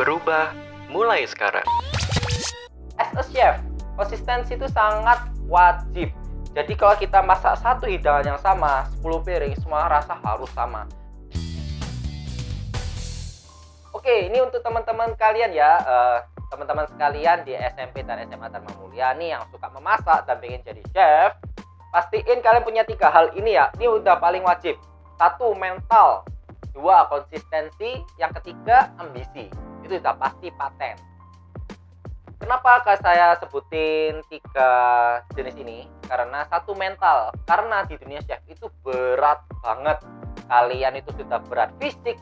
Berubah mulai sekarang. As a chef, konsistensi itu sangat wajib. Jadi kalau kita masak satu hidangan yang sama, 10 piring, semua rasa harus sama. Oke, ini untuk teman-teman kalian ya, eh, teman-teman sekalian di SMP dan SMA Dharma Mulia nih yang suka memasak dan pengen jadi chef, pastiin kalian punya tiga hal ini ya. Ini udah paling wajib. Satu, mental. Dua, konsistensi. Yang ketiga, ambisi. Itu udah pasti paten. Kenapa saya sebutin tiga jenis ini? Karena satu mental. Karena di dunia chef itu berat banget. Kalian itu sudah berat fisik,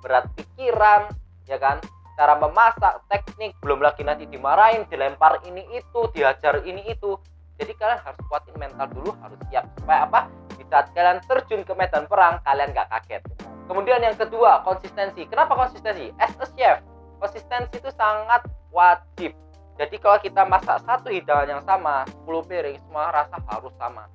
berat pikiran, ya kan? Cara memasak, teknik, belum lagi nanti dimarahin, dilempar ini itu, diajar ini itu. Jadi kalian harus kuatin mental dulu, harus siap. Supaya apa? Saat kalian terjun ke medan perang, kalian gak kaget. Kemudian yang kedua, konsistensi. Kenapa konsistensi? As a chef, konsistensi itu sangat wajib. Jadi kalau kita masak satu hidangan yang sama, 10 piring, semua rasa harus sama.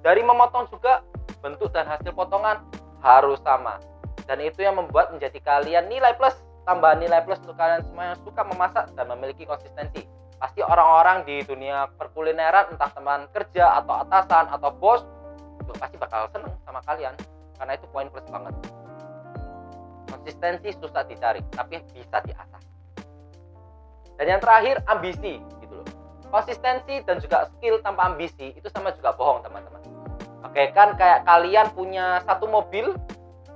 Dari memotong juga, bentuk dan hasil potongan harus sama. Dan itu yang membuat menjadi kalian nilai plus, tambahan nilai plus untuk kalian semua yang suka memasak dan memiliki konsistensi. Pasti orang-orang di dunia perkulineran, entah teman kerja atau atasan atau bos, pasti bakal seneng sama kalian. Karena itu poin plus banget. Konsistensi susah dicari, tapi bisa diasah. Dan yang terakhir ambisi gitu loh. Konsistensi dan juga skill tanpa ambisi itu sama juga bohong teman-teman. Oke kan kayak kalian punya satu mobil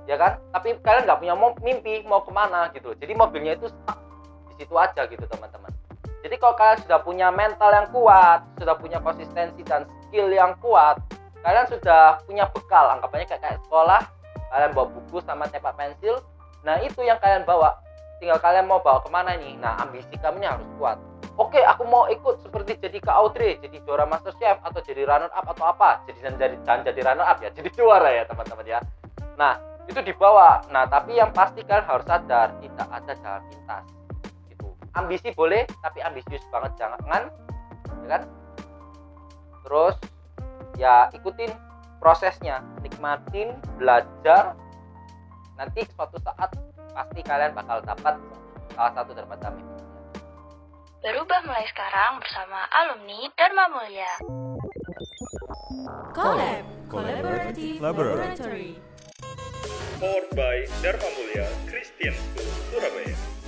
ya kan, tapi kalian nggak punya mimpi mau ke mana gitu. Jadi mobilnya itu stuck di situ aja gitu teman-teman. Jadi kalau kalian sudah punya mental yang kuat, sudah punya konsistensi dan skill yang kuat, kalian sudah punya bekal. Anggapannya kayak, kayak sekolah, kalian bawa buku sama tempat pensil. Nah itu yang kalian bawa. Tinggal kalian mau bawa ke mana nih? Nah ambisi kami harus kuat. Oke aku mau ikut seperti jadi ke Audrey jadi juara master chef atau jadi runner up atau apa? Jadi dan jadi dan jadi runner up ya jadi juara ya teman-teman ya. Nah itu dibawa. Nah tapi yang pasti kalian harus sadar tidak ada jalan pintas. Itu ambisi boleh tapi ambisius banget. Jangan ya kan? Terus ya ikutin prosesnya nikmatin belajar nanti suatu saat pasti kalian bakal dapat salah satu daripada mimpi. Berubah mulai sekarang bersama alumni Dharma Mulia. Collab Collaborative Laboratory Powered by Dharma Mulia Christian School Surabaya.